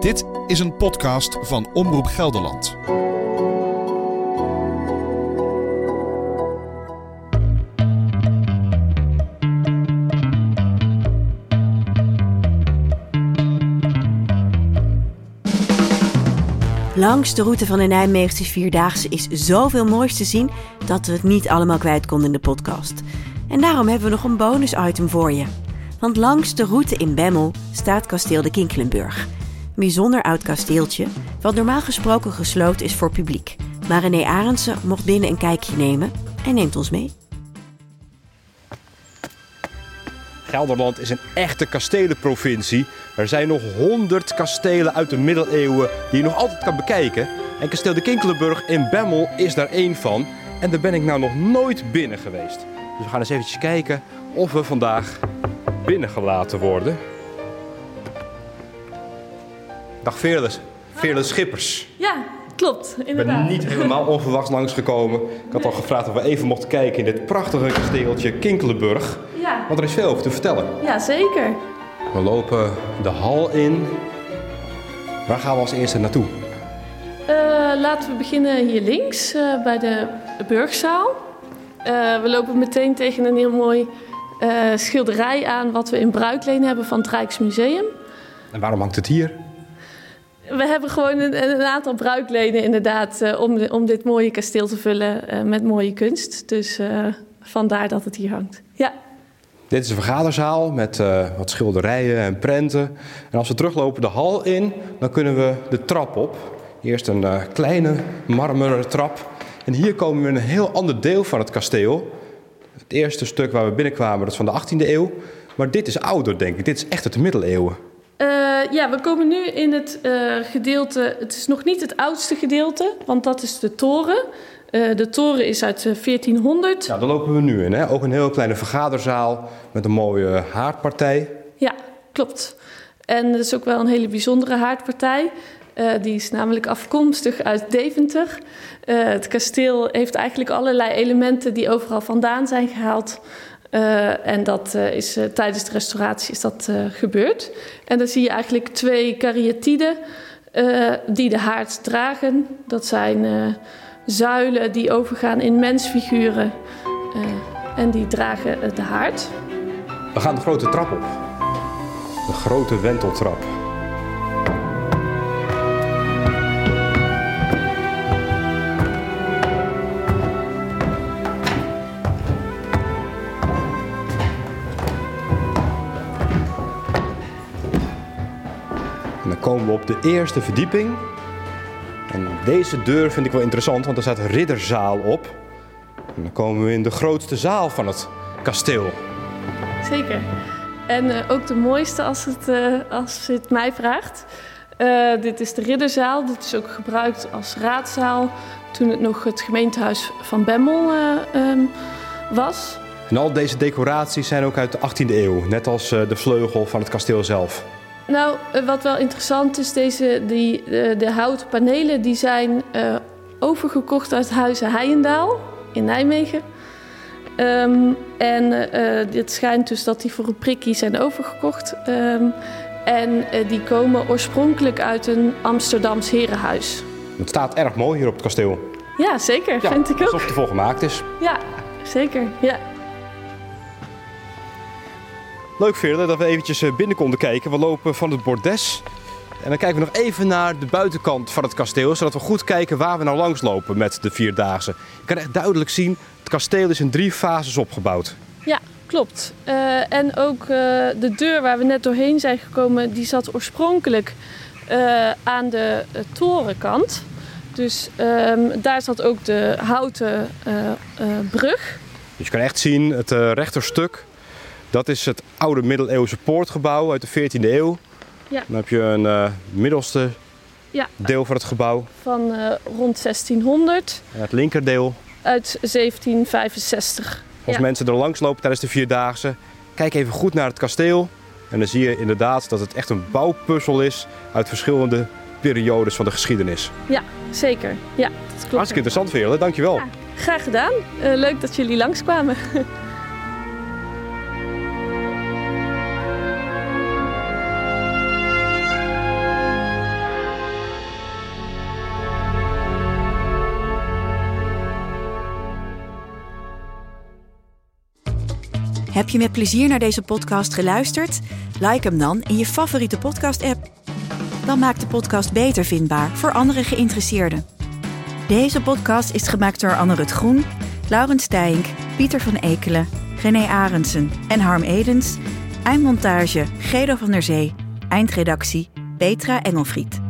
Dit is een podcast van Omroep Gelderland. Langs de route van de Nijmeegse Vierdaagse is zoveel moois te zien dat we het niet allemaal kwijt konden in de podcast. En daarom hebben we nog een bonus item voor je. Want langs de route in Bemmel staat kasteel de Kinkelenburg. Bijzonder oud kasteeltje, wat normaal gesproken gesloten is voor publiek. Maar René Arendsen mocht binnen een kijkje nemen en neemt ons mee. Gelderland is een echte kastelenprovincie. Er zijn nog honderd kastelen uit de middeleeuwen die je nog altijd kan bekijken. En kasteel de Kinkelenburg in Bemmel is daar één van. En daar ben ik nou nog nooit binnen geweest. Dus we gaan eens eventjes kijken of we vandaag binnengelaten worden. Dag Veerle, Veerle Schippers. Ja, klopt, Ik inderdaad. ben niet helemaal onverwachts langsgekomen. Ik had al gevraagd of we even mochten kijken in dit prachtige kasteeltje Kinkelenburg. Ja, Want er is veel over te vertellen. ja, zeker. We lopen de hal in. Waar gaan we als eerste naartoe? Eh, laten we beginnen hier links eh, bij de Burgzaal. Eh, we lopen meteen tegen een heel mooi schilderij aan wat we in bruikleen hebben van het Rijksmuseum. En waarom hangt het hier? We hebben gewoon een, een aantal bruiklenen inderdaad eh, om, de- om dit mooie kasteel te vullen eh, met mooie kunst. Dus eh, vandaar dat het hier hangt. Ja, Dit is een vergaderzaal met wat schilderijen en prenten. En als we teruglopen de hal in, dan kunnen we de trap op. Eerst een kleine marmeren trap. En hier komen we in een heel ander deel van het kasteel. Het eerste stuk waar we binnenkwamen, dat is van de 18e eeuw. Maar dit is ouder, denk ik. Dit is echt uit de middeleeuwen. Eh, ja, we komen nu in het eh, gedeelte. Het is nog niet het oudste gedeelte, want dat is de toren. Eh, de toren is uit eh, 1400. Nou, daar lopen we nu in. Hè? Ook een heel kleine vergaderzaal met een mooie haardpartij. Ja, klopt. En dat is ook wel een hele bijzondere haardpartij. Die is namelijk afkomstig uit Deventer. Het kasteel heeft eigenlijk allerlei elementen die overal vandaan zijn gehaald. Eh, en dat eh, is, eh, tijdens de restauratie is dat gebeurd. En dan zie je eigenlijk twee kariatiden die de haard dragen. Dat zijn zuilen die overgaan in mensfiguren. en die dragen de haard. We gaan de grote trap op. De grote wenteltrap. En dan komen we op de eerste verdieping. En deze deur vind ik wel interessant, want er staat ridderzaal op. En dan komen we in de grootste zaal van het kasteel. Zeker. En eh, ook de mooiste als het, eh, als het mij vraagt. Eh, dit is de Ridderzaal. Dit is ook gebruikt als raadzaal toen het nog het gemeentehuis van Bemmel eh, ehm, was. En al deze decoraties zijn ook uit de 18e eeuw, net als de vleugel van het kasteel zelf. Nou, eh, wat wel interessant is, deze, die, eh, de houten panelen die zijn eh, overgekocht uit Huizen Heijendaal in Nijmegen. Ehm, en eh, dit schijnt dus dat die voor een prikkie zijn overgekocht. Ehm, en die komen oorspronkelijk uit een Amsterdams herenhuis. Het staat erg mooi hier op het kasteel. Ja, zeker, Ja, vind ik ook. Alsof het ervoor gemaakt is. Ja, zeker. Ja. Leuk Veerle dat we eventjes eh, binnen konden kijken. We lopen van het bordes. En dan kijken we nog even naar de buitenkant van het kasteel. Zodat we goed kijken waar we nou langs lopen met de Vierdaagse. Je kan echt duidelijk zien, het kasteel is in drie fases opgebouwd. Ja, klopt. Eh, en ook eh, de deur waar we net doorheen zijn gekomen, die zat oorspronkelijk aan de torenkant. Dus ehm, daar zat ook de houten brug. Dus je kan echt zien, het rechterstuk, dat is het oude middeleeuwse poortgebouw uit de 14e eeuw. Ja. Dan heb je een eh, middelste Ja. deel van het gebouw. van eh, rond 1600 En het linkerdeel, uit 1765. als Ja. mensen er langs lopen tijdens de Vierdaagse, kijk even goed naar het kasteel. En dan zie je inderdaad dat het echt een bouwpuzzel is uit verschillende periodes van de geschiedenis. Ja, zeker. Ja, dat klopt. Hartstikke interessant, Veerle. Dankjewel. Ja. Graag gedaan. Eh, leuk dat jullie langskwamen. Heb je met plezier naar deze podcast geluisterd? Like hem dan in je favoriete podcast-app. Dan maakt de podcast beter vindbaar voor andere geïnteresseerden. Deze podcast is gemaakt door Anne Rut Groen, Laurens Stijnk, Pieter van Ekelen, René Arendsen en Harm Edens. Eindmontage Gedo van der Zee. Eindredactie Petra Engelfried.